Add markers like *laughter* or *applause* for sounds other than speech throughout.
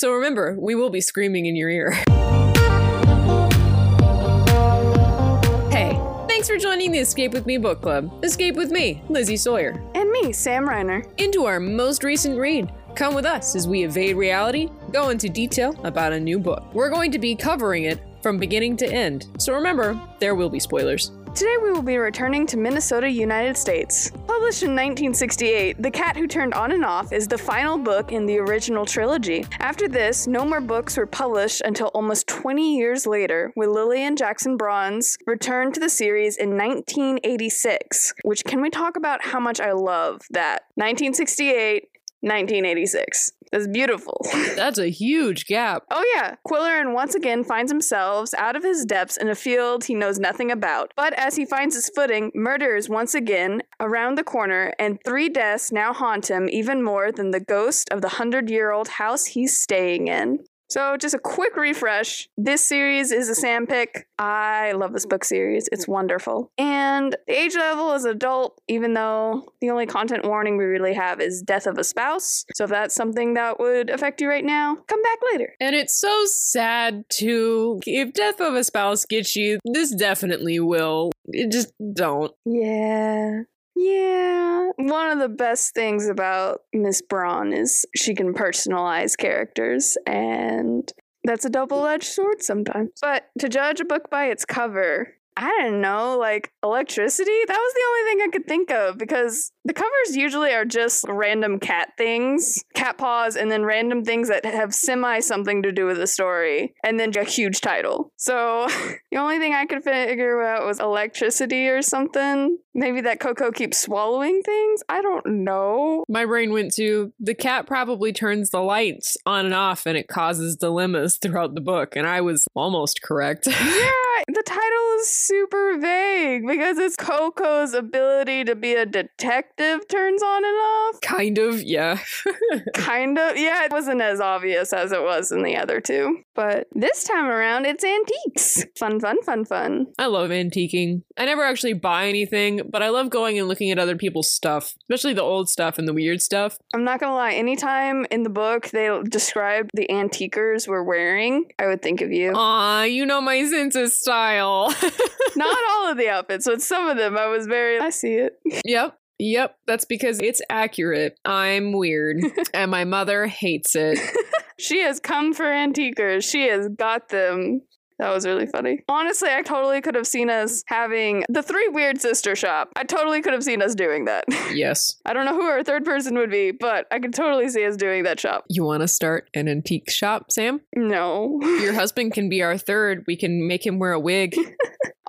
So remember, we will be screaming in your ear. hey, thanks for joining the Escape with Me book club. Escape with me, Lizzie Sawyer. And me, Sam Reiner. Into our most recent read. Come with us as we evade reality, go into detail about a new book. We're going to be covering it from beginning to end. So remember, there will be spoilers. Today we will be returning to Minnesota, United States. Published in 1968, The Cat Who Turned On and Off is the final book in the original trilogy. After this, no more books were published until almost 20 years later, with Lilian Jackson Braun's return to the series in 1986. Which, can we talk about how much I love that? 1968, 1986. That's beautiful. *laughs* That's a huge gap. Oh, yeah. Qwilleran once again finds himself out of his depths in a field he knows nothing about. But as he finds his footing, murder is once again around the corner, and three deaths now haunt him even more than the ghost of the hundred year old house he's staying in. So, just a quick refresh. This series is a Sam pick. I love this book series. It's wonderful. And the age level is adult, even though the only content warning we really have is death of a spouse. So, if that's something that would affect you right now, come back later. And it's so sad too. If death of a spouse gets you, this definitely will. It just don't. Yeah. Yeah. One of the best things about Miss Braun is she can personalize characters, and that's a double edged sword sometimes. But to judge a book by its cover, I don't know, like electricity? That was the only thing I could think of because the covers usually are just random cat things, cat paws, and then random things that have semi something to do with the story, and then a huge title. So *laughs* the only thing I could figure out was electricity or something. Maybe that Koko keeps swallowing things? I don't know. My brain went to the cat probably turns the lights on and off and it causes dilemmas throughout the book, and I was almost correct. *laughs* yeah, the title is super vague because it's Koko's ability to be a detective turns on and off. kind of, yeah. *laughs* kind of. Yeah, it wasn't as obvious as it was in the other two. But this time around, it's antiques. Fun, fun, fun, fun. I love antiquing. I never actually buy anything, but I love going and looking at other people's stuff, especially the old stuff and the weird stuff. I'm not gonna lie, anytime in the book they describe the antiquers were wearing, I would think of you. Aw, you know my sense of style. *laughs* Not all of the outfits, but some of them I was very, I see it. yep. Yep, that's because it's accurate. I'm weird, *laughs* and my mother hates it. *laughs* She has come for antiquers. She has got them. That was really funny. Honestly, I totally could have seen us having the three weird sister shop. I totally could have seen us doing that. *laughs* Yes. I don't know who our third person would be, but I could totally see us doing that shop. You want to start an antique shop, Sam? No. Your husband can be our third. We can make him wear a wig.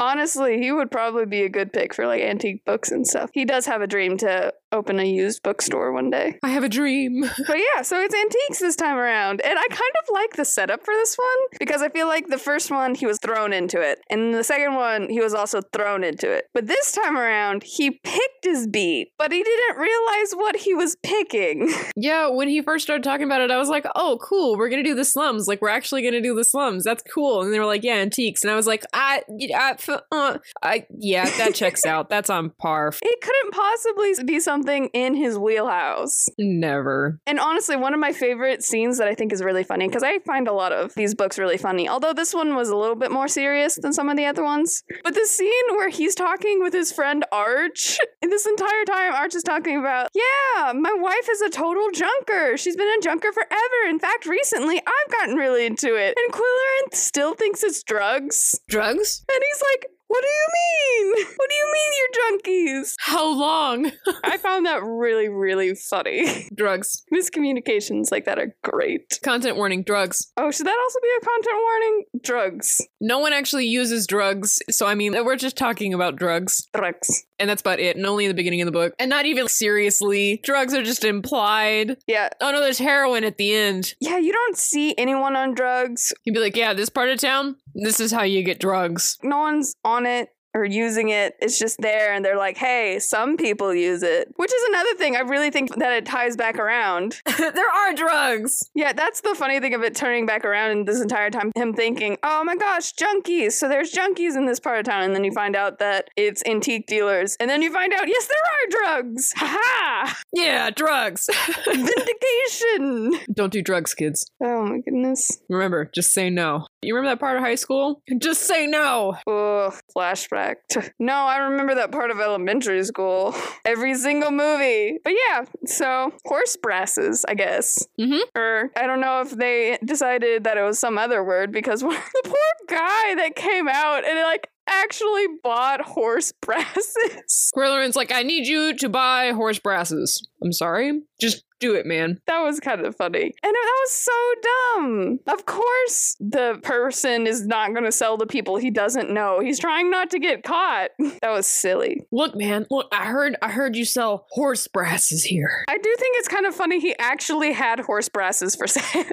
Honestly, he would probably be a good pick for like antique books and stuff. He does have a dream to open a used bookstore one day. I have a dream. *laughs* But yeah, so it's antiques this time around. And I kind of like the setup for this one because I feel like the first one he was thrown into it. And the second one he was also thrown into it. But this time around he picked his beat, but he didn't realize what he was picking. *laughs* Yeah, when he first started talking about it, I was like, oh, cool. We're going to do the slums. Like, we're actually going to do the slums. That's cool. And they were like, yeah, antiques. And I was like, I, I, uh, *laughs* I yeah, that checks out. That's on par. It couldn't possibly be something in his wheelhouse. Never. And honestly, one of my favorite scenes that I think is really funny, because I find a lot of these books really funny, although this one was a little bit more serious than some of the other ones. But the scene where he's talking with his friend Arch, and *laughs* this entire time Arch is talking about, yeah, my wife is a total junker. She's been a junker forever. In fact, recently I've gotten really into it. And Qwilleran still thinks it's drugs. Drugs? And he's like, what do you mean? What do you mean you're junkies? How long? *laughs* I found that really, really funny. drugs. Miscommunications like that are great. Content warning drugs. Oh, should that also be a content warning? Drugs. No one actually uses drugs. So, I mean, we're just talking about drugs. Drugs. And that's about it. And only in the beginning of the book. And not even seriously. Drugs are just implied. Yeah. Oh no, there's heroin at the end. Yeah, you don't see anyone on drugs. You'd be like, yeah, this part of town, this is how you get drugs. No one's on it. Or using it. It's just there and they're like, hey, some people use it. Which is another thing. I really think that it ties back around. *laughs* there are drugs. Yeah, that's the funny thing of it turning back around and this entire time him thinking, oh my gosh, junkies. So there's junkies in this part of town. And then you find out that it's antique dealers. And then you find out, yes, there are drugs. *laughs* Ha ha. Yeah, drugs. *laughs* Vindication. Don't do drugs, kids. Oh my goodness. Remember, just say no. You remember that part of high school? Just say no. Ugh, flashback. To- No, I remember that part of elementary school. Every single movie. But yeah, so horse brasses, I guess. Mhm. Or I don't know if they decided that it was some other word because *laughs* the poor guy that came out and like actually bought horse *laughs* brasses. Qwilleran's like, I need you to buy horse brasses. I'm sorry. Just do it, man. That was kind of funny. And that was so dumb. Of course, the person is not going to sell to people he doesn't know. He's trying not to get caught. *laughs* That was silly. Look, man. Look, I heard. I heard you sell horse brasses here. I do think it's kind of funny he actually had horse brasses for *laughs* sale.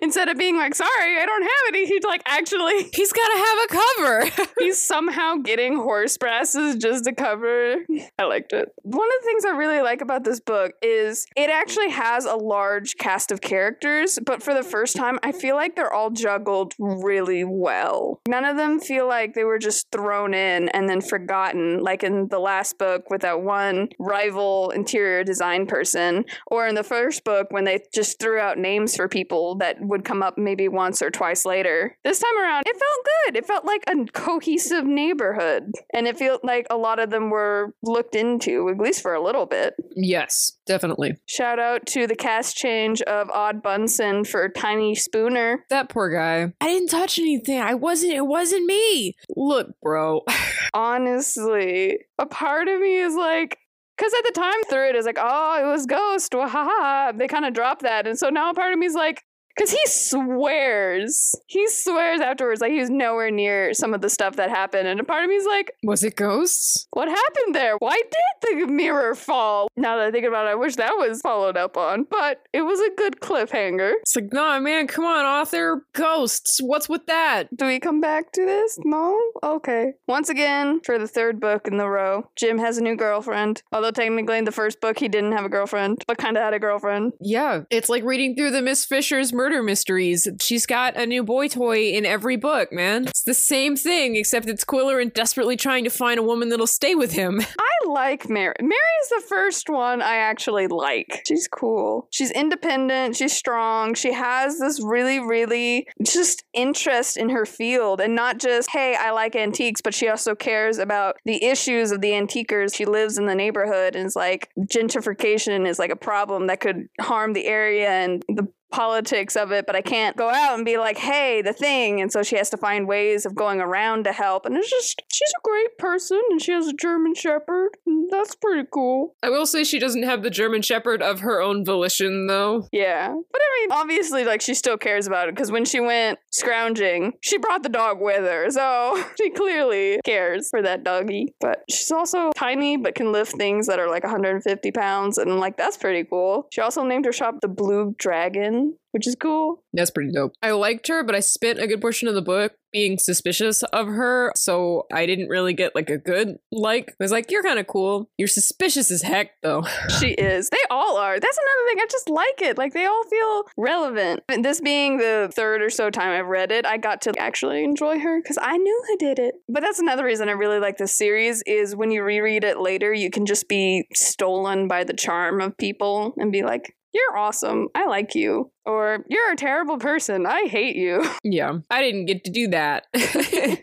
Instead of being like, sorry, I don't have any, he's like, actually, *laughs* He's got to have a cover. he's somehow getting horse brasses just to cover. I liked it. One of the things I really like about this book is it actually has a large cast of characters, but for the first time, I feel like they're all juggled really well. None of them feel like they were just thrown in and then forgotten, like in the last book with that one rival interior design person, or in the first book when they just threw out names for people that would come up maybe once or twice later. This time around, it felt good. It felt like a cohesive neighborhood, and it felt like a lot of them were looked into, at least for a little bit. yes, definitely. Shout out to the cast change of Odd Bunsen for Tiny Spooner. That poor guy. I didn't touch anything. I wasn't. It wasn't me. Look, bro. *laughs* Honestly, a part of me is like, because at the time through it is like, oh, it was Ghost. Wahaha. They kind of dropped that. And so now a part of me is like, because he swears. He swears afterwards like he was nowhere near some of the stuff that happened. And a part of me is like, Was it ghosts? what happened there? Why did the mirror fall? Now that I think about it, I wish that was followed up on. But it was a good cliffhanger. It's like, nah, man. Come on, author. Ghosts. What's with that? Do we come back to this? No? Okay. Once again, for the third book in the row, Jim has a new girlfriend. Although technically in the first book he didn't have a girlfriend, but kind of had a girlfriend. Yeah, it's like reading through the Miss Fisher's murder mysteries. She's got a new boy toy in every book, man. It's the same thing, except it's Qwilleran desperately trying to find a woman that'll stay with him. *laughs* I like Mary. Mary is the first one I actually like. She's cool. She's independent. She's strong. She has this really, really just interest in her field and not just, hey, I like antiques, but she also cares about the issues of the antiquers. She lives in the neighborhood and is like, gentrification is like a problem that could harm the area and the politics of it, but I can't go out and be like, hey, the thing. And so she has to find ways of going around to help. And it's just, she's a great person and she has a German Shepherd. And that's pretty cool. I will say she doesn't have the German Shepherd of her own volition, though. Yeah. But I mean, obviously, like, she still cares about it because when she went scrounging, she brought the dog with her. So *laughs* she clearly cares for that doggy. But she's also tiny, but can lift things that are like 150 pounds. And like, that's pretty cool. She also named her shop the Blue Dragon, Mm-hmm, which is cool. That's pretty dope. I liked her, but I spent a good portion of the book being suspicious of her, so I didn't really get like a good like. I was like, you're kind of cool. You're suspicious as heck, though. *laughs* She is. They all are. That's another thing. I just like it. Like they all feel relevant. And this being the third or so time I've read it, I got to actually enjoy her because I knew who did it. But that's another reason I really like this series is when you reread it later, you can just be stolen by the charm of people and be like, you're awesome. I like you. Or you're a terrible person. I hate you. *laughs* Yeah, I didn't get to do that. *laughs* Even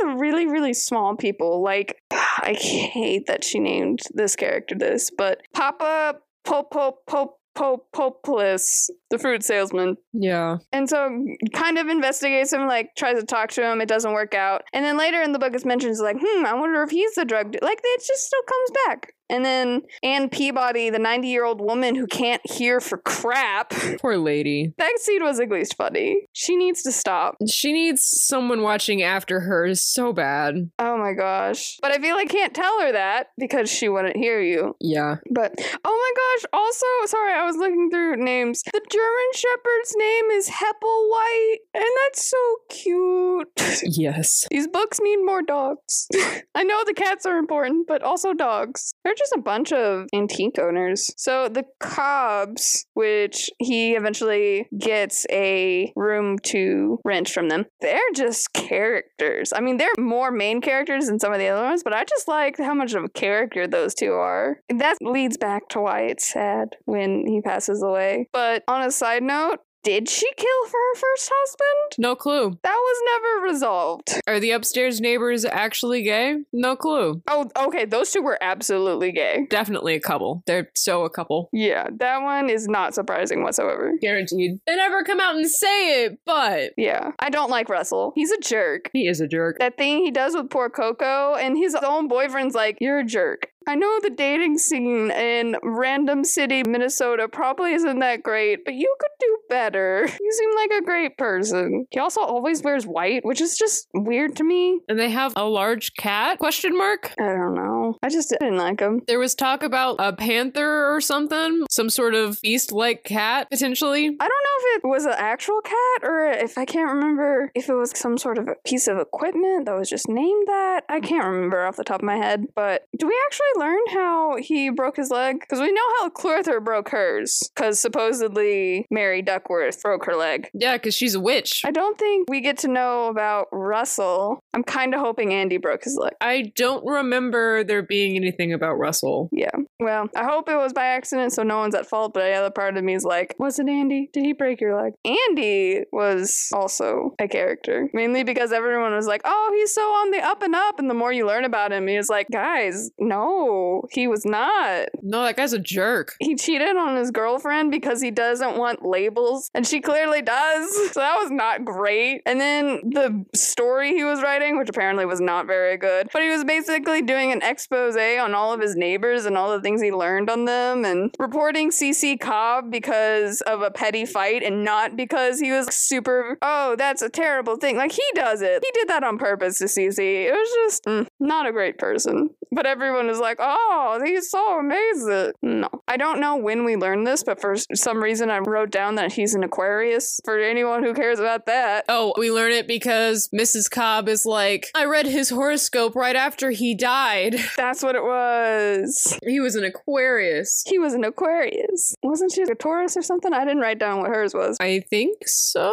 the really, really small people, like, *sighs* I hate that she named this character this, but Papa Popo Popo Popopoulos, the fruit salesman. yeah. And so kind of investigates him, like tries to talk to him, it doesn't work out. And then later in the book it's mentioned it's like, hmm, I wonder if he's the drug de-. like it just still comes back. And then Anne Peabody, the 90 year old woman who can't hear for crap. Poor lady. That scene was at least funny. She needs to stop. She needs someone watching after her is so bad. Oh my gosh. But I feel I can't tell her that because she wouldn't hear you. Yeah. But oh my gosh, also, sorry, I was looking through names. The German Shepherd's name is Heppelwhite, and that's so cute. *laughs* Yes. These books need more dogs. *laughs* I know the cats are important, but also dogs. They're just a bunch of antique owners. So the Cobbs, which he eventually gets a room to rent from them, they're just characters. I mean, they're more main characters than some of the other ones, but I just like how much of a character those two are. And that leads back to why it's sad when he passes away. But on a side note, did she kill for her first husband? No clue. That was never resolved. Are the upstairs neighbors actually gay? No clue. Oh, okay. Those two were absolutely gay. Definitely a couple. They're so a couple. Yeah, that one is not surprising whatsoever. Guaranteed. They never come out and say it, but Yeah, I don't like Russell. He's a jerk. he is a jerk. That thing he does with poor Koko, and his own boyfriend's like, You're a jerk. I know the dating scene in Random City, Minnesota probably isn't that great, but you could do better. *laughs* You seem like a great person. He also always wears white, which is just weird to me. And they have a large cat? Question mark? I don't know. I just didn't like him. There was talk about a panther or something, some sort of beast-like cat potentially. I don't know if it was an actual cat or if I can't remember if it was some sort of a piece of equipment that was just named that. I can't remember off the top of my head. But do we actually learn how he broke his leg? Because we know how Clurther broke hers. Because supposedly Mary Duckworth broke her leg. Yeah, because she's a witch. I don't think we get to know about Russell. I'm kind of hoping Andy broke his leg. I don't remember there being anything about Russell. Yeah. Well, I hope it was by accident so no one's at fault, but the other part of me is like, was it Andy? Did he break your leg? Andy was also a character, mainly because everyone was like, oh, he's so on the up and up. And the more you learn about him, he's like, guys, no, he was not. No, that guy's a jerk. He cheated on his girlfriend because he doesn't want labels, and she clearly does. *laughs* So that was not great. And then the story he was writing, which apparently was not very good, but he was basically doing an expose on all of his neighbors and all the things he learned on them, and reporting CC Cobb because of a petty fight and not because he was super, oh, that's a terrible thing. Like he does it. He did that on purpose to CC. It was just mm, not a great person. But everyone is like, oh, he's so amazing. No. I don't know when we learned this, but for some reason I wrote down that he's an Aquarius. For anyone who cares about that. Oh, we learn it because Mrs. Cobb is like, I read his horoscope right after he died. *laughs* That's what it was. He was an Aquarius. He was an Aquarius. Wasn't she a Taurus or something? I didn't write down what hers was. I think so.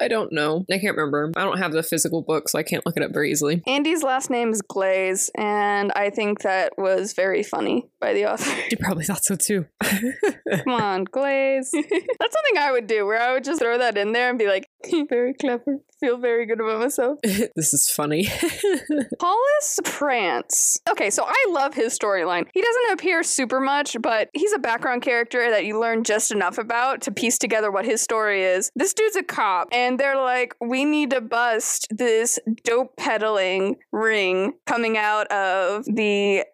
I don't know. I can't remember. I don't have the physical book, so I can't look it up very easily. Andy's last name is Glaze, and I think that was very funny by the author. You probably thought so too. *laughs* Come on, Glaze. *laughs* That's something I would do, where I would just throw that in there and be like, *laughs* very clever. Feel very good about myself. this is funny. Hollis Prantz. Okay, so I love his storyline. He doesn't appear super much, but he's a background character that you learn just enough about to piece together what his story is. This dude's a cop, and they're like, we need to bust this dope peddling ring coming out of the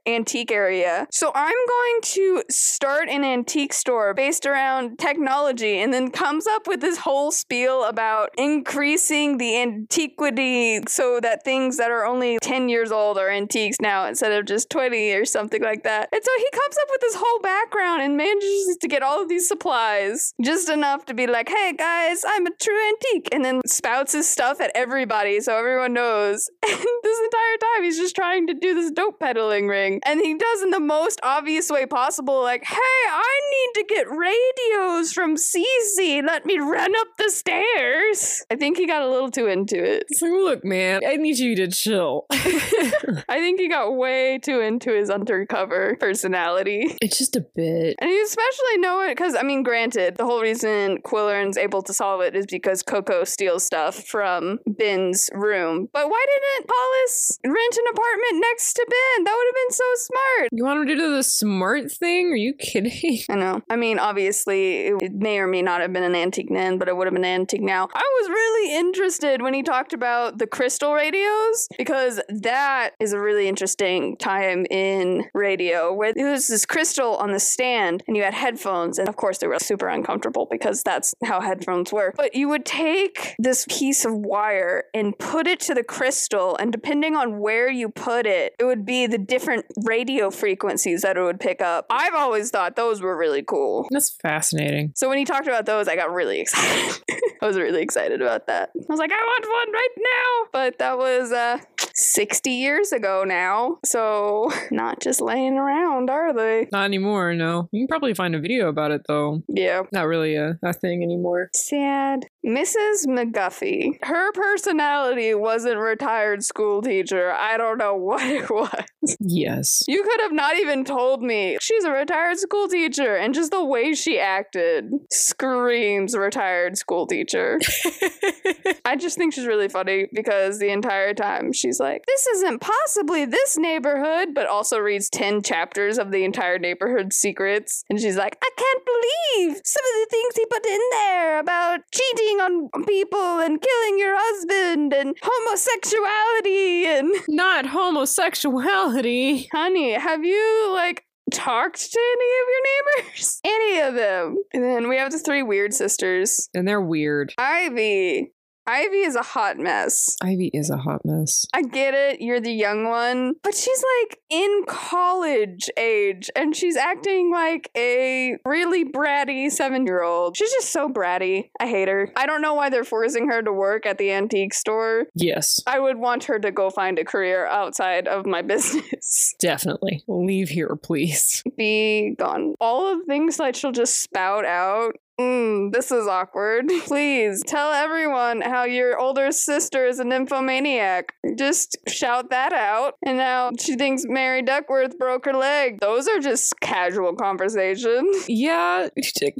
antique area. So I'm going to start an antique store based around technology and then comes up with this whole spiel about increasing the antiquity so that things that are only 10 years old are antiques now instead of just 20 or something like that. And so he comes up with this whole background and manages to get all of these supplies just enough to be like, hey guys, I'm a true antique. And then spouts his stuff at everybody so everyone knows. *laughs* And this entire time he's just trying to do this dope peddling ring. And he does in the most obvious way possible, like, hey, I need to get radios from Cece. Let me run up the stairs. I think he got a little too into it. it's like, look, man, I need you to chill. *laughs* I think he got way too into his undercover personality. it's just a bit. And you especially know it because, I mean, granted, the whole reason Qwilleran's able to solve it is because Koko steals stuff from Ben's room. But why didn't Hollis rent an apartment next to Ben? That would have been so smart. You want him to do the smart thing? Are you kidding? I know. I mean, obviously, it may or may not have been an antique then, but it would have been an antique now. I was really interested when he talked about the crystal radios because that is a really interesting time in radio where there was this crystal on the stand and you had headphones and of course they were super uncomfortable because that's how headphones work. But you would take this piece of wire and put it to the crystal and depending on where you put it, it would be the different radio frequencies that it would pick up. I've always thought those were really cool. That's fascinating. So when he talked about those, I got really *laughs* excited. I was really excited about that. I was like, I want one right now. But that was uh 60 years ago now. So *laughs* not just laying around, are they? Not anymore, no. You can probably find a video about it though. Yeah. Not really a, a thing anymore. Sad. Mrs. McGuffey. Her personality wasn't retired school teacher. I don't know *laughs* what it was. Yes. You could have not even told me she's a retired school teacher, and just the way she acted screams retired school teacher. *laughs* I just think she's really funny because the entire time she's like, This isn't possibly this neighborhood, but also reads 10 chapters of the entire neighborhood's secrets. And she's like, I can't believe some of the things he put in there about cheating on people and killing your husband and homosexuality and Not homosexuality. honey, have you like talked to any of your neighbors? *laughs* Any of them. And then we have the three weird sisters. And they're weird. Ivy. Ivy is a hot mess. Ivy is a hot mess. I get it, you're the young one, but she's like in college age and she's acting like a really bratty seven year old. She's just so bratty. I hate her. I don't know why they're forcing her to work at the antique store. Yes, I would want her to go find a career outside of my *laughs* business. definitely. Leave here, please. Be gone. All of the things that she'll just spout out. Mm, this is awkward. *laughs* Please tell everyone how your older sister is a nymphomaniac. Just shout that out. And now she thinks Mary Duckworth broke her leg. Those are just casual conversations. *laughs* Yeah,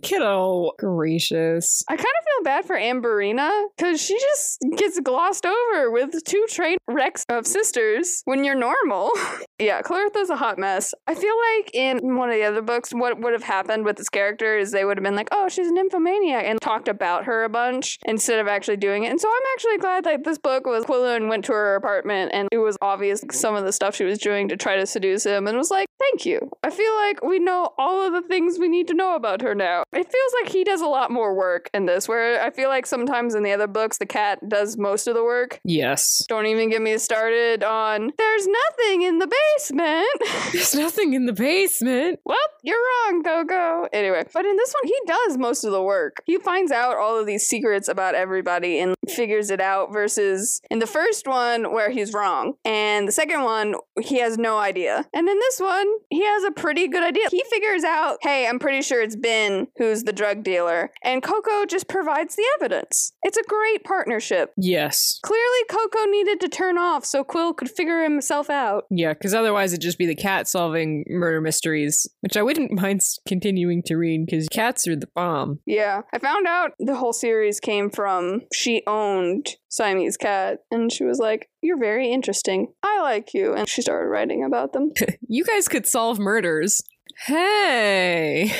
kiddo. Gracious. I kind of feel bad for Amberina because she just gets glossed over with two train wrecks of sisters when you're normal. *laughs* yeah, Clartha's a hot mess. I feel like in one of the other books, what would have happened with this character is they would have been like, oh, she's a nymphomaniac and talked about her a bunch instead of actually doing it. And so I'm actually glad that this book was Qwilleran went to her apartment and it was obvious some of the stuff she was doing to try to seduce him and was like, thank you. I feel like we know all of the things we need to know about her now. It feels like he does a lot more work in this, where I feel like sometimes in the other books, the cat does most of the work. Yes. Don't even get me started on there's nothing in the basement. *laughs* *laughs* There's nothing in the basement. well, you're wrong, Koko. Anyway, but in this one, he does most of the work. He finds out all of these secrets about everybody and figures it out, versus in the first one, where he's wrong. And the second one, he has no idea. And in this one, he has a pretty good idea. He figures out, hey, I'm pretty sure it's Ben who's the drug dealer. And Koko just provides the evidence. It's a great partnership. Yes. Clearly, Koko needed to turn off so Quill could figure himself out. Yeah, because otherwise it'd just be the cat solving murder mysteries, which I wouldn't *laughs* mind continuing to read because cats are the bomb. Yeah, I found out the whole series came from she owned Siamese Cat, and she was like, You're very interesting. I like you. And she started writing about them. *laughs* You guys could solve murders. Hey.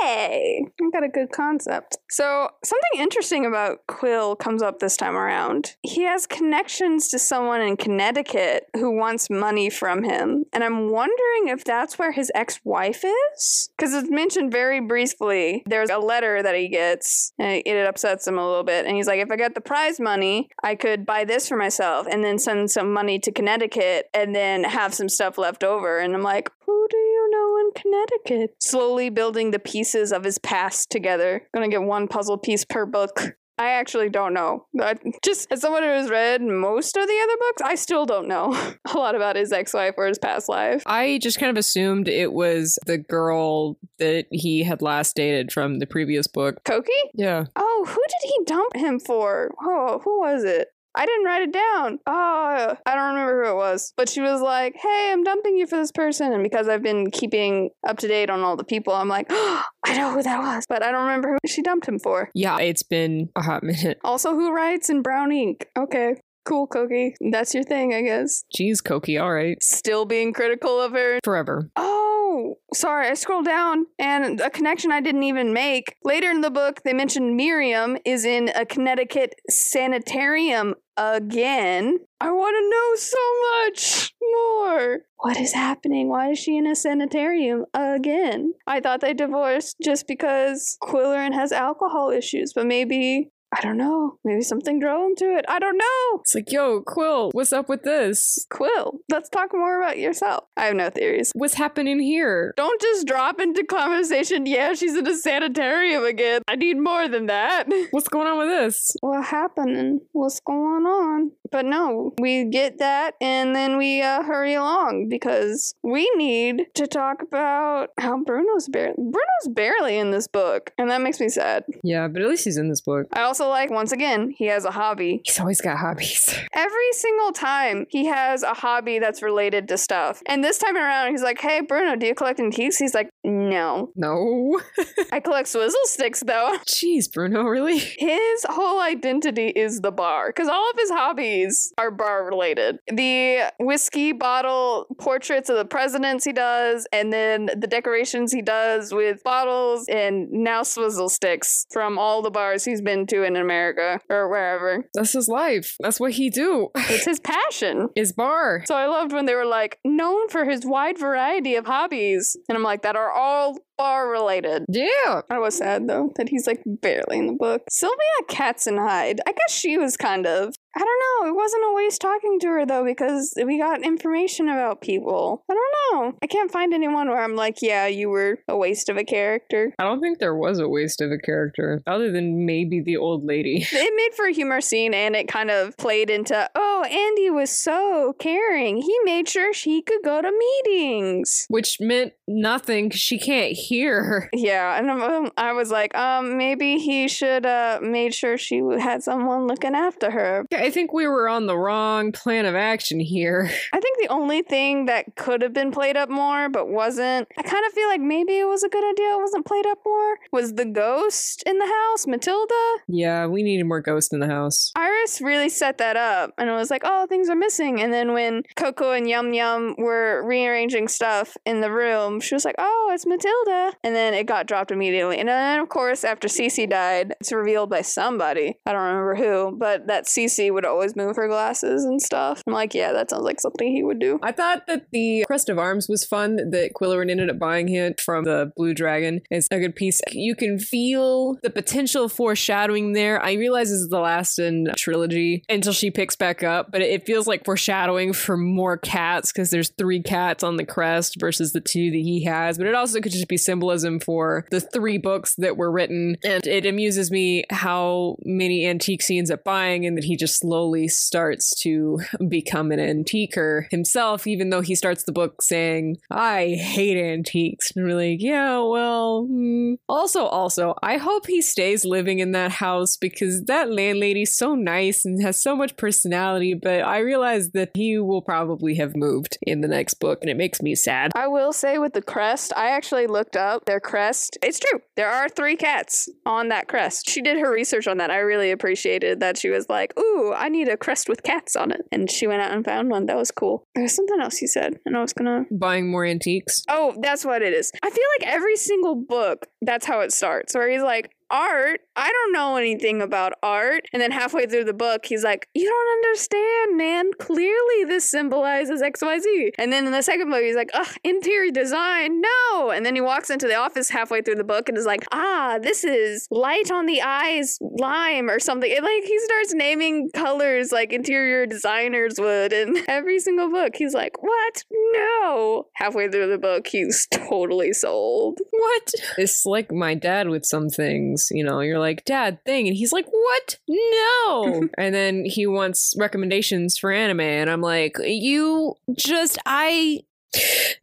hey, I've got a good concept. So, something interesting about Quill comes up this time around. He has connections to someone in Connecticut who wants money from him. And I'm wondering if that's where his ex wife is? Because it's mentioned very briefly. There's a letter that he gets, and it upsets him a little bit. And he's like, If I got the prize money, I could buy this for myself and then send some money to Connecticut and then have some stuff left over. And I'm like, Who do you know in Connecticut? Slowly building the pieces of his past together. Gonna get one puzzle piece per book. I actually don't know. I, just as someone who has read most of the other books, I still don't know *laughs* a lot about his ex-wife or his past life. I just kind of assumed it was the girl that he had last dated from the previous book. Cokey? Yeah. Oh, who did he dump him for? Oh, who was it? I didn't write it down. Oh, I don't remember who it was. But she was like, hey, I'm dumping you for this person. And because I've been keeping up to date on all the people, I'm like, oh, *gasps* I know who that was. But I don't remember who she dumped him for. Yeah, it's been a hot *laughs* minute. Also, who writes in brown ink? Okay. Cool, Cokey. That's your thing, I guess. Jeez, Cokey, all right. Still being critical of her. Forever. Oh, sorry. I scrolled down and a connection I didn't even make. Later in the book, they mentioned Miriam is in a Connecticut sanitarium again. I want to know so much more. What is happening? Why is she in a sanitarium again? I thought they divorced just because Qwilleran has alcohol issues, but maybe I don't know. Maybe something drove him to it. I don't know. It's like, yo, Quill, what's up with this? Quill, let's talk more about yourself. I have no theories. What's happening here? Don't just drop into conversation, yeah, she's in a sanitarium again. I need more than that. What's going on with this? What happening? What's going on? But no, we get that and then we uh, hurry along because we need to talk about how Bruno's barely Bruno's barely in this book, and that makes me sad. Yeah, but at least he's in this book. I also like once again he has a hobby. He's always got hobbies. *laughs* Every single time he has a hobby that's related to stuff, and this time around he's like, "Hey Bruno, do you collect antiques?" He's like, "No, no. *laughs* I collect swizzle sticks though." Jeez, Bruno, really? His whole identity is the bar because all of his hobbies are bar related. The whiskey bottle portraits of the presidents he does, and then the decorations he does with bottles and now swizzle sticks from all the bars he's been to in America or wherever. That's his life. That's what he do. It's his passion. *laughs* His bar. So I loved when they were like, known for his wide variety of hobbies. And I'm like, that are all bar related. Yeah. I was sad though that he's like barely in the book. Sylvia Katzenhide. I guess she was kind of. I don't know. It wasn't a waste talking to her though because we got information about people. I don't know. I can't find anyone where I'm like, yeah, you were a waste of a character. I don't think there was a waste of a character other than maybe the old lady. *laughs* It made for a humor scene and it kind of played into, oh, Andy was so caring. He made sure she could go to meetings. Which meant nothing she can't hear her. *laughs* Yeah, and um, I was like, um, maybe he should uh made sure she had someone looking after her. I think we were on the wrong plan of action here. *laughs* I think the only thing that could have been played up more, but wasn't, I kind of feel like maybe it was a good idea it wasn't played up more, was the ghost in the house, Matilda. Yeah, we needed more ghosts in the house. Iris really set that up, and it was like, oh, things are missing. And then when Koko and Yum Yum were rearranging stuff in the room, she was like, oh, it's Matilda. And then it got dropped immediately. And then, of course, after Cece died, it's revealed by somebody. I don't remember who, but that Cece would always move her glasses and stuff. I'm like, yeah, that sounds like something he would do. I thought that the Crest of Arms was fun, that Qwilleran ended up buying it from the Blue Dragon. It's a good piece. You can feel the potential foreshadowing there. I realize this is the last in trilogy until she picks back up, but it feels like foreshadowing for more cats because there's three cats on the crest versus the two that he has. But it also could just be symbolism for the three books that were written. And it amuses me how many antiques he ends up buying and that he just slowly starts to become an antiquer himself, even though he starts the book saying, I hate antiques. And we're like, yeah, well, hmm. also, also, I hope he stays living in that house because that landlady's so nice and has so much personality. But I realize that he will probably have moved in the next book, and it makes me sad. I will say with the crest, I actually looked up their crest. It's true. There are three cats on that crest. She did her research on that. I really appreciated that she was like, ooh, I need a crest with cats on it. And she went out and found one. That was cool. There's something else you said, and I was gonna. Buying more antiques. Oh, that's what it is. I feel like every single book, that's how it starts, where he's like, art. I don't know anything about art. And then halfway through the book, he's like, You don't understand, man. Clearly, this symbolizes XYZ. And then in the second book, he's like, Ugh, interior design, no. And then he walks into the office halfway through the book and is like, Ah, this is light on the eyes, lime, or something. Like, he starts naming colors like interior designers would. And *laughs* every single book, he's like, What? No. Halfway through the book, he's totally sold. What? It's like my dad with some things. You know, you're like, Dad, thing. And he's like, What? No. *laughs* and then he wants recommendations for anime. And I'm like, You just, I.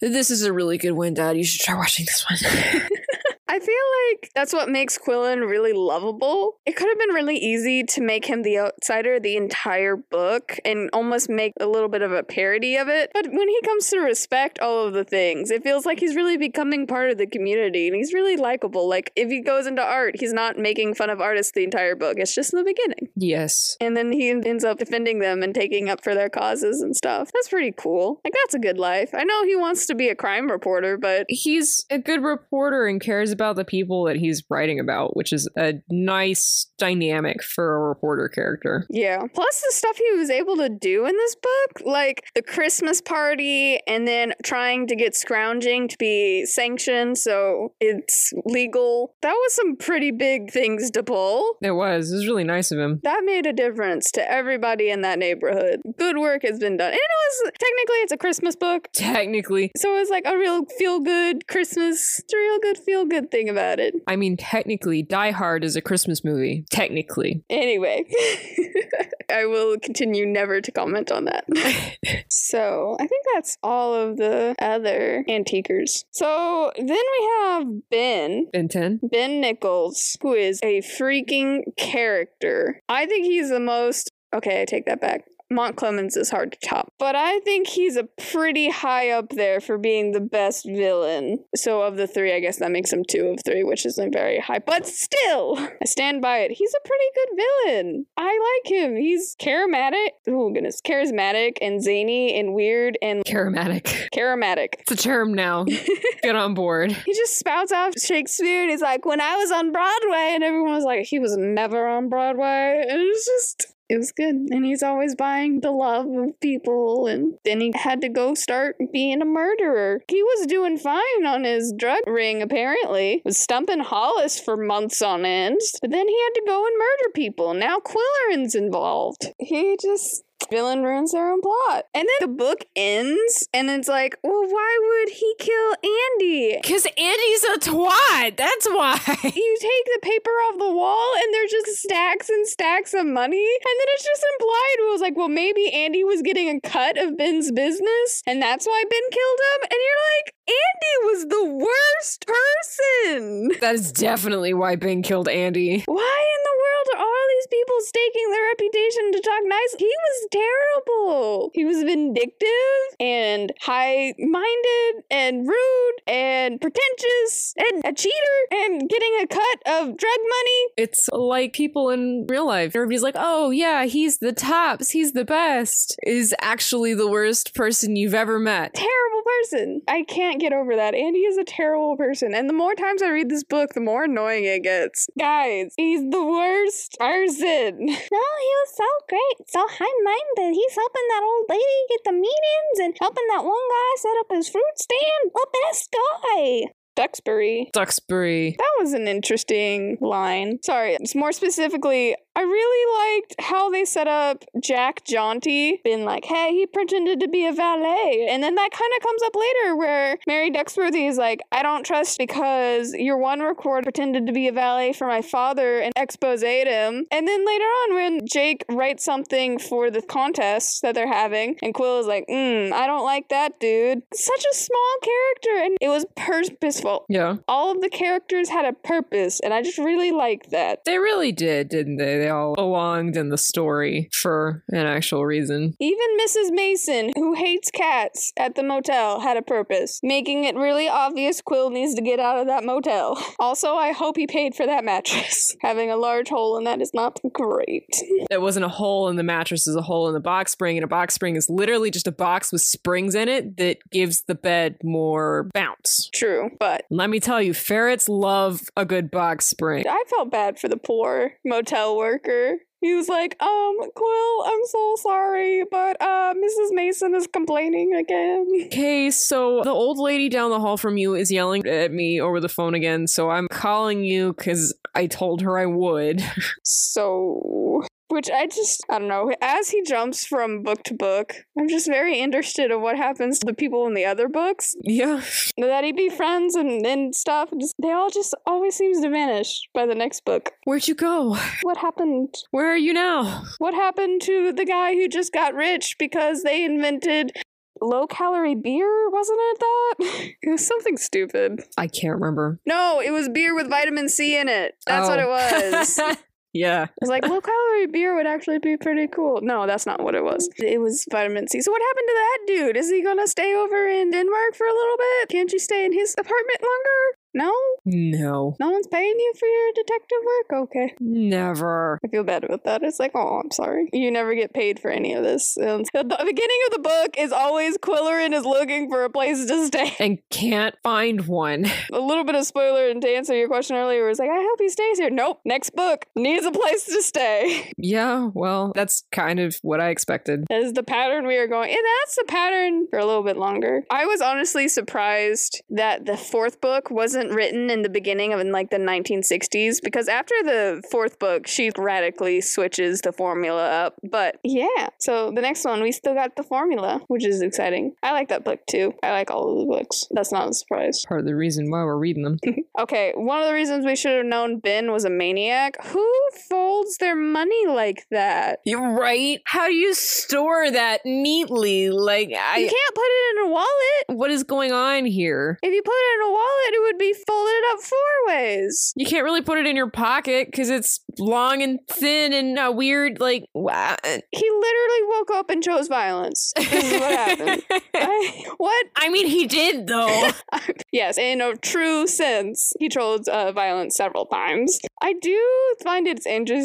This is a really good one, Dad. You should try watching this one. *laughs* I feel like that's what makes Qwilleran really lovable. It could have been really easy to make him the outsider the entire book and almost make a little bit of a parody of it. But when he comes to respect all of the things, it feels like he's really becoming part of the community and he's really likable. Like if he goes into art, he's not making fun of artists the entire book. It's just in the beginning. Yes. And then he ends up defending them and taking up for their causes and stuff. That's pretty cool. Like that's a good life. I know he wants to be a crime reporter, but He's a good reporter and cares about the people that he's writing about, which is a nice dynamic for a reporter character. Yeah. Plus the stuff he was able to do in this book, like the Christmas party and then trying to get scrounging to be sanctioned so it's legal. That was some pretty big things to pull. It was. It was really nice of him. That made a difference to everybody in that neighborhood. Good work has been done. And it was technically it's a Christmas book. Technically, So it was like a real feel good Christmas. It's a real good feel good thing about it. I mean, technically, Die Hard is a Christmas movie. Technically. *laughs* Anyway, *laughs* I will continue never to comment on that. *laughs* so I think that's all of the other antiquers. So then we have Ben. Ben 10. Ben Nichols, who is a freaking character. I think he's the most. Okay, I take that back. Mountclemens is hard to top, but I think he's a pretty high up there for being the best villain. So of the three, I guess that makes him two of three, which isn't very high, but still, I stand by it. He's a pretty good villain. I like him. He's charismatic. Oh goodness, charismatic and zany and weird and Charismatic. charismatic. It's a term now. *laughs* Get on board. He just spouts off Shakespeare and he's like, when I was on Broadway, and everyone was like, he was never on Broadway. And it was just, it was good. And he's always buying the love of people. And then he had to go start being a murderer. He was doing fine on his drug ring, apparently. Was stumping Hollis for months on end. But then he had to go and murder people. Now Qwilleran's involved. He just villain ruins their own plot. And then the book ends, and it's like, well, why would he kill Andy? Because Andy's a twat. That's why. *laughs* You take the paper off the wall, and there's just stacks and stacks of money, and then it's just implied. It was like, well, maybe Andy was getting a cut of Ben's business, and that's why Ben killed him. And you're like, Andy was the worst person. That is definitely why Ben killed Andy. Why in the world are all these people staking their reputation to talk nice? He was terrible. He was vindictive and high minded and rude and pretentious and a cheater and getting a cut of drug money. It's like people in real life. Everybody's like, oh, yeah, he's the tops. He's the best. Is actually the worst person you've ever met. Terrible person. I can't get over that. Andy is a terrible person. And the more times I read this book, the more annoying it gets. Guys, he's the worst person. *laughs* No, he was so great, so high minded. He's helping that old lady get the meetings and helping that one guy set up his fruit stand. The best guy. Duxbury. Duxbury. That was an interesting line. Sorry, it's more specifically, I really liked how they set up Jack Jaunty, being like, hey, he pretended to be a valet. And then that kind of comes up later where Mary Duckworth is like, I don't trust because your one record pretended to be a valet for my father and exposed him. And then later on, when Jake writes something for the contest that they're having, and Quill is like, mm, I don't like that dude. Such a small character, and it was purposeful. Yeah. All of the characters had a purpose, and I just really liked that. They really did, didn't they? They all belonged in the story for an actual reason. Even Mrs. Mason, who hates cats at the motel, had a purpose, making it really obvious Quill needs to get out of that motel. *laughs* Also, I hope he paid for that mattress. *laughs* Having a large hole in that is not great. *laughs* It wasn't a hole in the mattress, it's a hole in the box spring, and a box spring is literally just a box with springs in it that gives the bed more bounce. True, but Let me tell you, ferrets love a good box spring. I felt bad for the poor motel worker. He was like, um, Quill, I'm so sorry, but uh Mrs. Mason is complaining again. Okay, so the old lady down the hall from you is yelling at me over the phone again, so I'm calling you because I told her I would. *laughs* So, which I just, I don't know, as he jumps from book to book, I'm just very interested in what happens to the people in the other books yeah. that he befriends and, and stuff. Just, they all just always seems to vanish by the next book. Where'd you go? What happened? Where are you now? What happened to the guy who just got rich because they invented low calorie beer, wasn't it that? *laughs* it was something stupid. I can't remember. No, it was beer with vitamin C in it. That's what it Oh. was. *laughs* Yeah. was like, low calorie beer would actually be pretty cool. No, that's not what it was. It was vitamin C. So what happened to that dude? Is he gonna stay over in Denmark for a little bit? Can't you stay in his apartment longer? No? No. No one's paying you for your detective work? Okay. Never. I feel bad about that. It's like, oh, I'm sorry. You never get paid for any of this. And *laughs* the, beginning of the book is always Qwilleran is looking for a place to stay. *laughs* And can't find one. *laughs* A little bit of spoiler, and to answer your question earlier, was like, I hope he stays here. Nope. Next book needs a place to stay. Yeah, well, that's kind of what I expected. That is the pattern we are going. And that's the pattern for a little bit longer. I was honestly surprised that the fourth book wasn't written in the beginning of in like the 1960s because after the fourth book, she radically switches the formula up. But yeah, so the next one, we still got the formula, which is exciting. I like that book too. I like all of the books. That's not a surprise. Part of the reason why we're reading them. *laughs* Okay, one of the reasons we should have known Ben was a maniac. Who folds their money like that? You're right. How do you store that neatly? Like, You I. can't put it in a wallet. What is going on here? If you put it in a wallet, it would be folded up four ways. You can't really put it in your pocket because it's long and thin and uh, weird. Like, wow. He literally woke up and chose violence. This is what happened. *laughs* I, what? I mean, he did though. *laughs* yes, in a true sense, he chose uh, violence several times. I do find it's interesting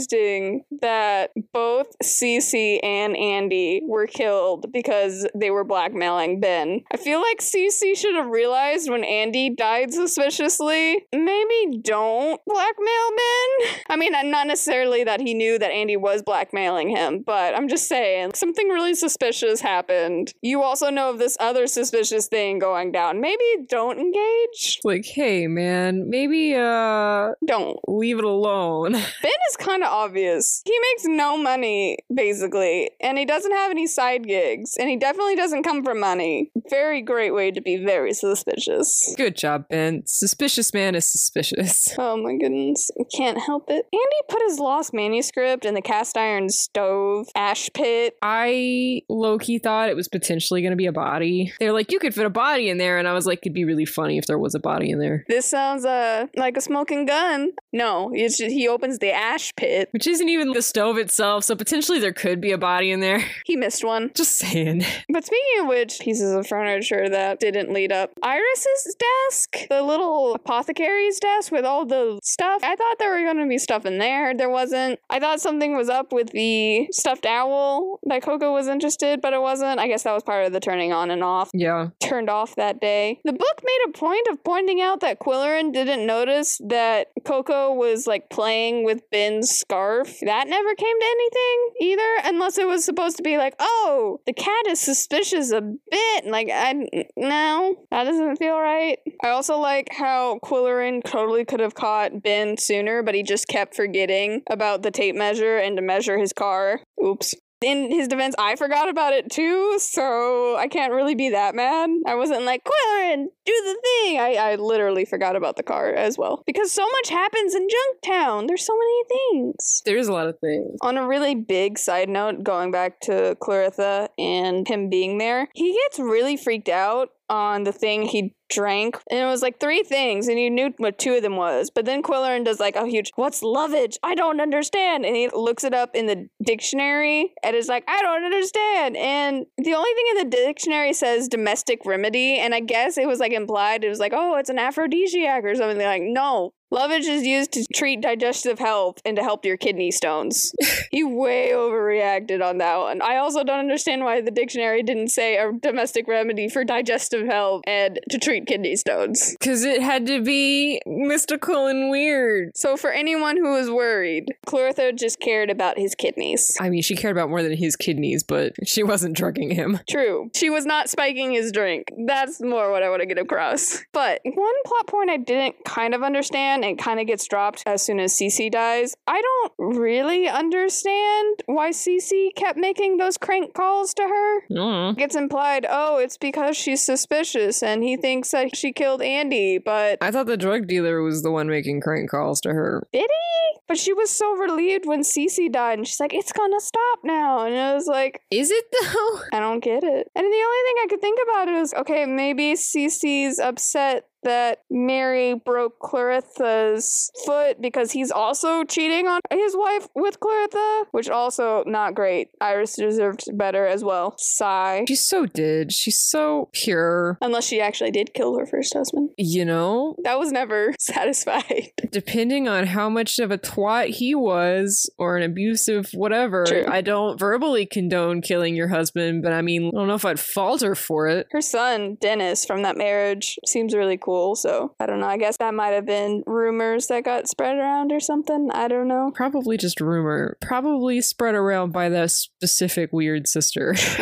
that both Cece and Andy were killed because they were blackmailing Ben. I feel like Cece should have realized when Andy died suspiciously. Maybe don't blackmail Ben. I mean, not necessarily that he knew that Andy was blackmailing him, but I'm just saying something really suspicious happened. You also know of this other suspicious thing going down. Maybe don't engage. like, hey, man, maybe uh, Don't. leave it alone. *laughs* Ben is kind of obvious. He makes no money, basically, and he doesn't have any side gigs, and he definitely doesn't come from money. Very great way to be very suspicious. Good job, Ben. Suspicious man is suspicious. *laughs* Oh my goodness. Can't help it. Andy put his lost manuscript in the cast iron stove ash pit. I low key thought it was potentially going to be a body. They're like, you could fit a body in there, and I was like, it'd be really funny if there was a body in there. This sounds uh like a smoking gun. No, it's just, he opens the ash pit. Which isn't even the stove itself, so potentially there could be a body in there. *laughs* He missed one. Just saying. *laughs* But speaking of which, pieces of furniture that didn't lead up. Iris's desk, the little apothecary's desk with all the stuff. I thought there were going to be stuff in there. There wasn't. I thought something was up with the stuffed owl that Koko was interested, but it wasn't. I guess that was part of the turning on and off. Yeah. Turned off that day. The book made a point of pointing out that Qwilleran didn't notice that Koko was like playing with Ben's scarf. That never came to anything either, unless it was supposed to be like, oh, the cat is suspicious a bit. Like, I no, that doesn't feel right. I also like how Qwilleran totally could have caught Ben sooner, but he just kept forgetting about the tape measure and to measure his car. Oops in his defense, I forgot about it too, so I can't really be that mad. I wasn't like, Qwilleran, do the thing. I, I literally forgot about the car as well. Because so much happens in Junktown. There's so many things. There's a lot of things. On a really big side note, going back to Claritha and him being there, he gets really freaked out on the thing he drank. And it was like three things, and you knew what two of them was. But then Qwilleran does like a huge, what's lovage? I don't understand. And he looks it up in the dictionary and is like, I don't understand. And the only thing in the dictionary says domestic remedy. And I guess it was like implied, it was like, oh, it's an aphrodisiac or something. They're like, no. Lovage is used to treat digestive health and to help your kidney stones. *laughs* he way overreacted on that one. I also don't understand why the dictionary didn't say a domestic remedy for digestive health and to treat kidney stones. Because it had to be mystical and weird. So for anyone who was worried, Claritha just cared about his kidneys. I mean, she cared about more than his kidneys, but she wasn't drugging him. True. She was not spiking his drink. That's more what I want to get across. But one plot point I didn't kind of understand and kind of gets dropped as soon as Cece dies. I don't really understand why Cece kept making those crank calls to her. Mm. It's implied, oh, it's because she's suspicious and he thinks said she killed Andy, but I thought the drug dealer was the one making crank calls to her. did he? But she was so relieved when Cece died, and she's like, "It's gonna stop now." And I was like, Is it though? I don't get it. And the only thing I could think about it is, okay, maybe Cece's upset that Mary broke Claritha's foot because he's also cheating on his wife with Claritha, which also not great. Iris deserved better as well. Sigh. She so did. She's so pure. Unless she actually did kill her first husband. You know, That was never *laughs* satisfied. depending on how much of a twat he was or an abusive whatever, True. I don't verbally condone killing your husband, but I mean, I don't know if I'd fault her for it. Her son, Dennis, from that marriage, seems really cool. So I don't know. I guess that might have been rumors that got spread around or something. I don't know. Probably just rumor. Probably spread around by that specific weird sister *laughs*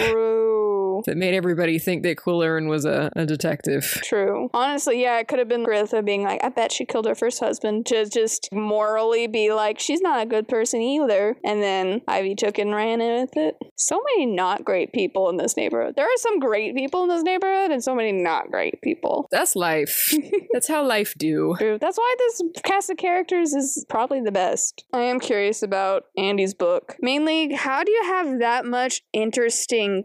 True. that made everybody think that Qwilleran was a, a detective. True. Honestly, yeah, it could have been Gritha being like, I bet she killed her first husband to just morally be like, she's not a good person either. And then Ivy took and ran in with it. So many not great people in this neighborhood. There are some great people in this neighborhood and so many not great people. That's life. *laughs* That's how life do. True. That's why this cast of characters is probably the best. I am curious about Andy's book. Mainly, how do you have that much interesting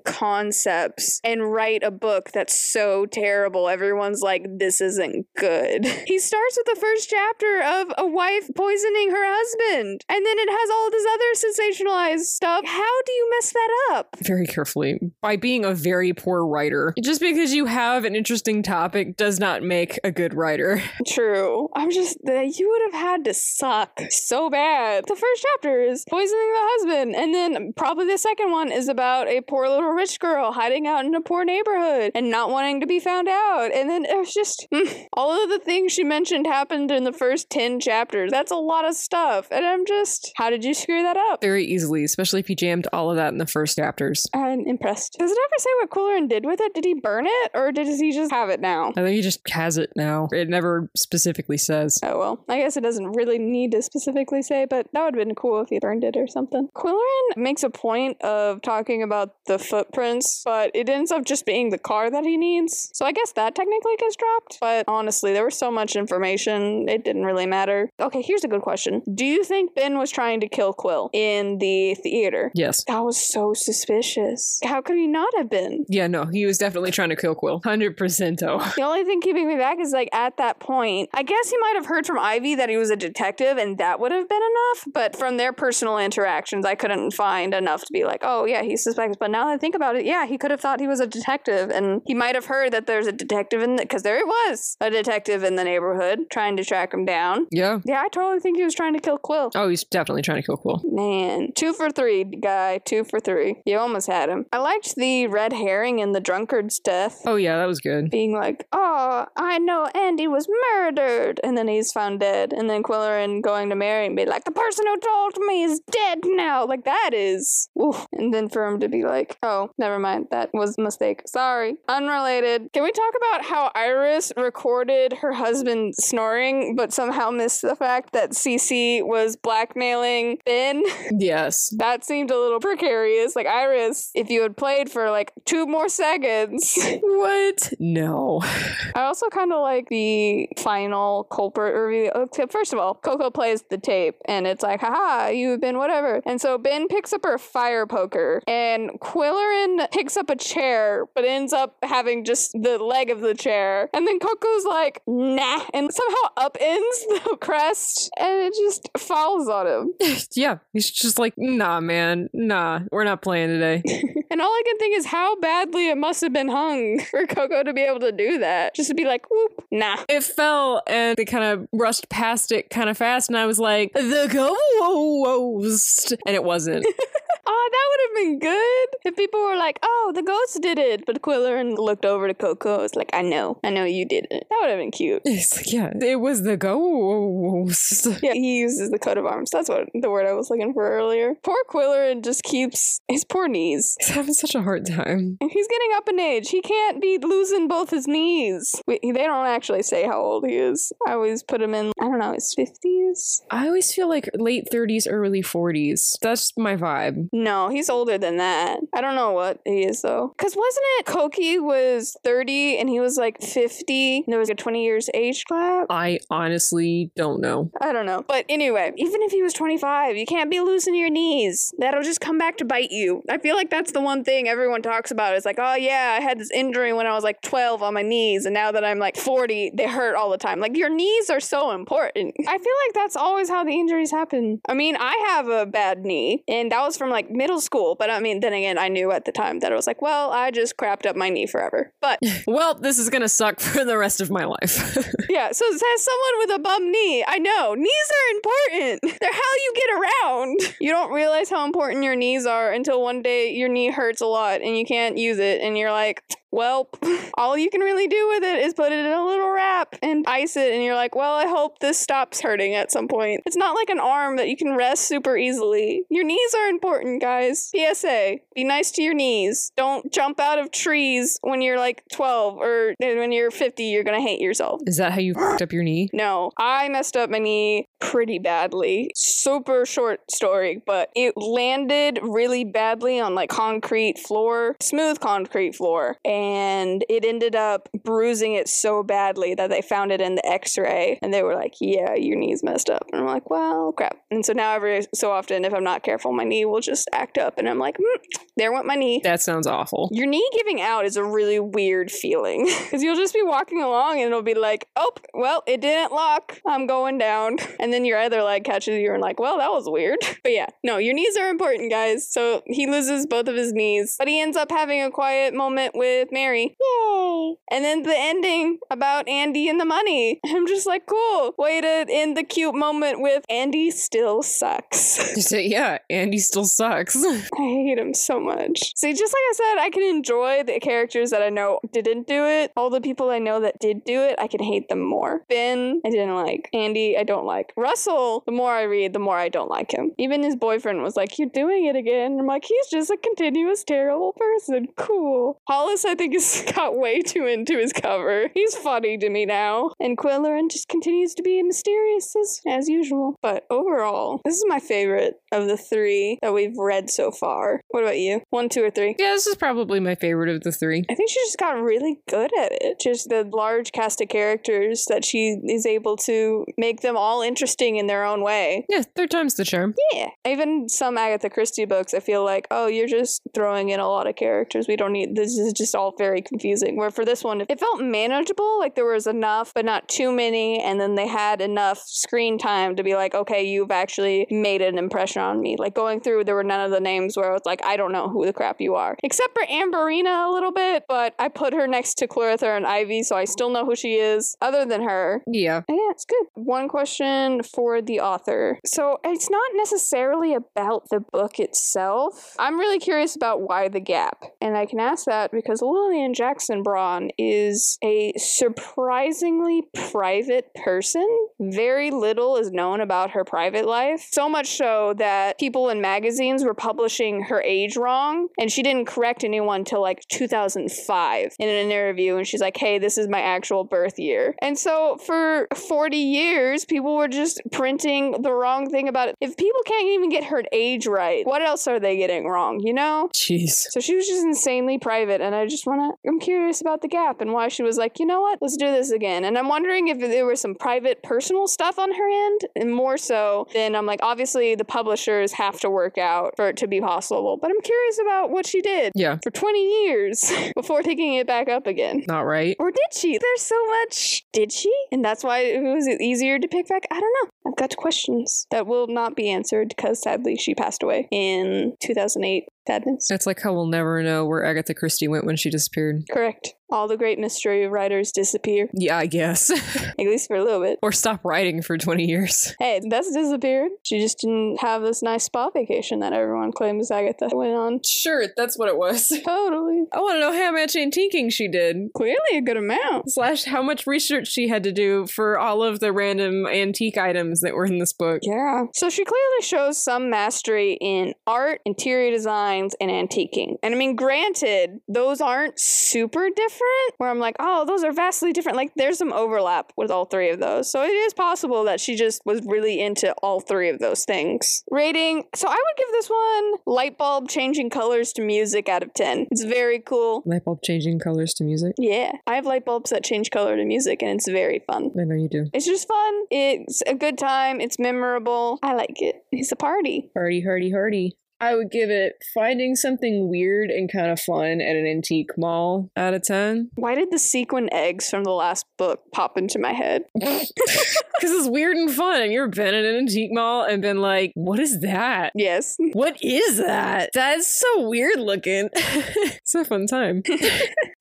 concepts and write a book that's so terrible? Everyone's like, this isn't good. *laughs* He starts with the first chapter of a wife poisoning her husband, and then it has all this other sensationalized stuff. How do you mess that up? Very carefully. By being a very poor writer. Just because you have an interesting topic does not make a good writer. *laughs* True. I'm just that you would have had to suck so bad. The first chapter is poisoning the husband, and then probably the second one is about a poor little rich girl hiding out in a poor neighborhood and not wanting to be found out. And then it was just *laughs* all of the things she mentioned happened in the first 10 chapters. That's a lot of stuff. And I'm just, how did you screw that up? Very easily, especially if you jammed all of that in the first chapters. I'm impressed. Does it ever say what Qwilleran did with it? Did he burn it or did he just have it now? I think he just has it now. It never specifically says. Oh well, I guess it doesn't really need to specifically say, but that would have been cool if he burned it or something. Qwilleran makes a point of talking about the footprints, but it ends up just being the car that he needs. So I guess that technically gets dropped, but honestly, there was so much information, it didn't really matter. Okay, here's a good question. Do you think Ben was trying to kill Qwill in the theater? Yes. That was so suspicious. How could he not have been? Yeah, no, he was definitely trying to kill Qwill. 100% oh. *laughs* The only thing keeping me back is like at that point, I guess he might have heard from Ivy that he was a detective and that would have been enough. But from their personal interactions, I couldn't find enough to be like, oh, yeah, he suspects. But now that I think about it, yeah, he could have thought he was a detective and he might have heard that there's a detective in the, because there it was, a detective in the neighborhood trying to track him down. Yeah. Yeah, I totally think he was trying to kill Qwill. Oh, he's definitely trying to kill Qwill. Man, two for three, guy. Two for three. You almost had him. I liked the red herring in the drunkard's death Oh, yeah, that was good. being like, "Oh, I know Andy was murdered," and then he's found dead, and then Qwilleran going to Mary and be like, "The person who told me is dead now." Like that is, oof. And then for him to be like, "Oh, never mind, that was a mistake. Sorry, unrelated." Can we talk about how Iris recorded her husband snoring, but somehow missed the fact that Cece was blackmailing Ben? *laughs* Yes. that seemed a little precarious. Like Iris, if you had played for like two more seconds. *laughs* What? No. *sighs* I also kind of like the final culprit reveal. Okay, First of all, Koko plays the tape and it's like, haha, you've been whatever. And so Ben picks up her fire poker and Qwilleran picks up a chair but ends up having just the leg of the chair. And then Koko's like, nah, and somehow upends *laughs* the crest and it just falls on him. *laughs* yeah, he's just like, nah, man, nah, we're not playing today. *laughs* And all I can think is how badly it must have been hung for Koko to be able to do that. Just to be like, whoop, nah. it fell and they kind of rushed past it kind of fast, and I was like, the ghost. And it wasn't. Oh, that would have been good if people were like, "Oh, the ghost did it," but Qwilleran looked over to Koko. Was like, "I know, I know you did it." That would have been cute. it's like, yeah, it was the ghost. *laughs* Yeah, he uses the coat of arms. That's what the word I was looking for earlier. Poor Qwilleran just keeps his poor knees. He's having such a hard time. He's getting up in age. He can't be losing both his knees. Wait, they don't actually say how old he is. I always put him in, I don't know, his 50s? I always feel like late 30s, early 40s. That's my vibe. No, he's older than that. I don't know what he is though. Because wasn't it Cokey was 30 and he was like 50? And there was a 20 years age gap? I honestly don't know. I don't know. But anyway, even if he was 25, you can't be losing your knees. That'll just come back to bite you. I feel like that's the one thing everyone talks about. It's like, oh yeah, I had this injury when I was like 12 on my knees, and now that I'm like 40, they hurt all the time. Like your knees are so important. I feel like that's always how the injuries happen. I mean, I have a bad knee, and that was from like middle school. But I mean, then again, I knew at the time that it was like, well, I just crapped up my knee forever. But *laughs* Well, this is gonna suck for the rest of my life. *laughs* yeah, so as someone with a bum knee, I know knees are important. *laughs* They're how you get around. You don't realize how important your knees are until one day your knee hurts a lot and you can't use it, and you're like, well, *laughs* all you can really do with it is put it in a little wrap and ice it, and you're like, well, I hope this stops hurting at some point. It's not like an arm that you can rest super easily. Your knees are important, guys. PSA be nice to your knees. Don't jump out of trees when you're like 12 or eh, when you're 50, you're gonna hate yourself. is that how you fucked up your knee? No, I messed up my knee pretty badly. Super short story, but it landed really badly on like concrete floor, smooth concrete floor, and it ended up bruising it so badly that they found it in the x-ray and they were like, "Yeah, your knee's messed up." And I'm like, "Well, crap." And so now every so often if I'm not careful, my knee will just act up and I'm like, mm, "There went my knee." That sounds awful. Your knee giving out is a really weird feeling *laughs* because you'll just be walking along and it'll be like, oh, well, it didn't lock. I'm going down. *laughs* And then your other leg catches you and like, well, that was weird. *laughs* But yeah, no, your knees are important, guys. So he loses both of his knees, but he ends up having a quiet moment with Mary. Yay! And then the ending about Andy and the money. *laughs* I'm just like, cool. Way to end the cute moment with Andy still sucks. *laughs* *laughs* Yeah, Andy still sucks. I hate him so much. See, just like I said, I can enjoy the characters that I know didn't do it. All the people I know that did do it, I can hate them more. Ben, I didn't like. Andy, I don't like. Russell, the more I read, the more I don't like him. Even his boyfriend was like, You're doing it again. I'm like, He's just a continuous terrible person. Cool. Hollis, I think, has *laughs* got way too into his cover. He's funny to me now. And Qwilleran just continues to be mysterious as, as usual. But overall, this is my favorite of the three that we've read so far. What about you? One, two, or three? yeah, this is probably my favorite of the three. I think she just got really good at it. Just the large cast of characters that she is able to make them all interesting in their own way. Yeah, third time's the charm. Yeah. Even some Agatha Christie books, I feel like, oh, you're just throwing in a lot of characters. We don't need this is just all very confusing. Where for this one, it felt manageable, like there was enough, but not too many, and then they had enough screen time to be like, okay, you've actually made an impression on me. Like going through, there were none of the names where I was like, I don't know who the crap you are. Except for Amberina a little bit, but I put her next to Claritha and Ivy, so I still know who she is. Other than her, Yeah. and yeah, it's good. One question for the author. So it's not necessarily about the book itself. I'm really curious about why the gap. And I can ask that because Lilian Jackson Braun is a surprisingly private person. Very little is known about her private life. So much so that people in magazines were publishing her age wrong, and she didn't correct anyone until like 2005 in an interview. And she's like, hey, this is my actual birth year. And so for 40 years, people were just printing the wrong thing about it. If people can't even get her age right, what else are they getting wrong, you know? Jeez. So she was just insanely private, and I just wanna, I'm curious about the gap and why she was like, you know what, let's do this again. And I'm wondering if there was some private personal stuff on her end, and more so than I'm like, obviously the publishers have to work out for it to be possible, but I'm curious about what she did Yeah. for 20 years *laughs* before taking it back up again. Not right. Or did she? There's so much. Did she? And that's why it was easier to pick back. I don't know. I've got questions that will not be answered because sadly she passed away in 2008. Sadness. It's like how we'll never know where Agatha Christie went when she disappeared. Correct. All the great mystery writers disappear, Yeah, I guess. *laughs* at least for a little bit. or stop writing for 20 years. Hey, that's disappeared. She just didn't have this nice spa vacation that everyone claims Agatha went on. Sure, that's what it was. *laughs* Totally. I want to know how much antiquing she did. Clearly a good amount. Slash, how much research she had to do for all of the random antique items that were in this book. Yeah. So she clearly shows some mastery in art, interior designs, and antiquing. And I mean, granted, those aren't super different, different? Where I'm like, oh, those are vastly different. Like there's some overlap with all three of those. So it is possible that she just was really into all three of those things. Rating, so I would give this one light bulb changing colors to music out of 10. It's very cool. Light bulb changing colors to music. Yeah, I have light bulbs that change color to music and it's very fun. I know you do. It's just fun. It's a good time. It's memorable. I like it. It's a party. Hardy, hardy, hardy. I would give it finding something weird and kind of fun at an antique mall out of 10. Why did the sequin eggs from the last book pop into my head? *laughs* *laughs* Because it's weird and fun. And you've been at an antique mall and been like, what is that? Yes. What is that? That's so weird looking. *laughs* it's a fun time.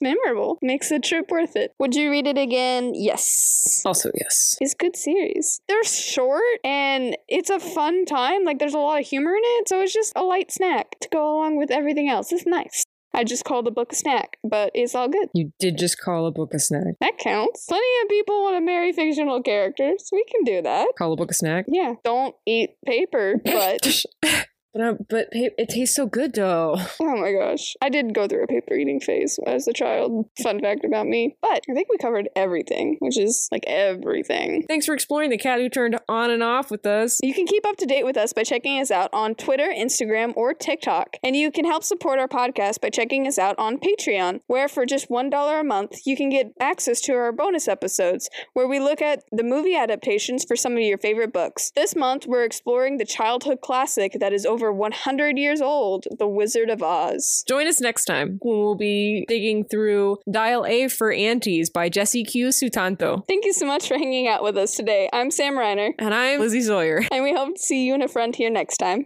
Memorable. Makes the trip worth it. Would you read it again? Yes. Also, yes. It's a good series. They're short and it's a fun time. Like there's a lot of humor in it, so it's just a light snack to go along with everything else. It's nice. I just called the book a snack, but it's all good. You did just call a book a snack. That counts. Plenty of people want to marry fictional characters. We can do that. Call a book a snack? Yeah. Don't eat paper, but *laughs* *laughs* But um, but it tastes so good though. *laughs* oh my gosh. I did go through a paper eating phase as a child. Fun fact about me. But I think we covered everything, which is like everything. Thanks for exploring the cat who turned on and off with us. You can keep up to date with us by checking us out on Twitter, Instagram, or TikTok. And you can help support our podcast by checking us out on Patreon, where for just $1 a month, you can get access to our bonus episodes, where we look at the movie adaptations for some of your favorite books. This month, we're exploring the childhood classic that is over 100 years old, The Wizard of Oz. Join us next time when we'll be digging through Dial A for Aunties by Jesse Q. Sutanto. Thank you so much for hanging out with us today. I'm Sam Reiner, And I'm Lizzie Sawyer. and we hope to see you in a frontier next time.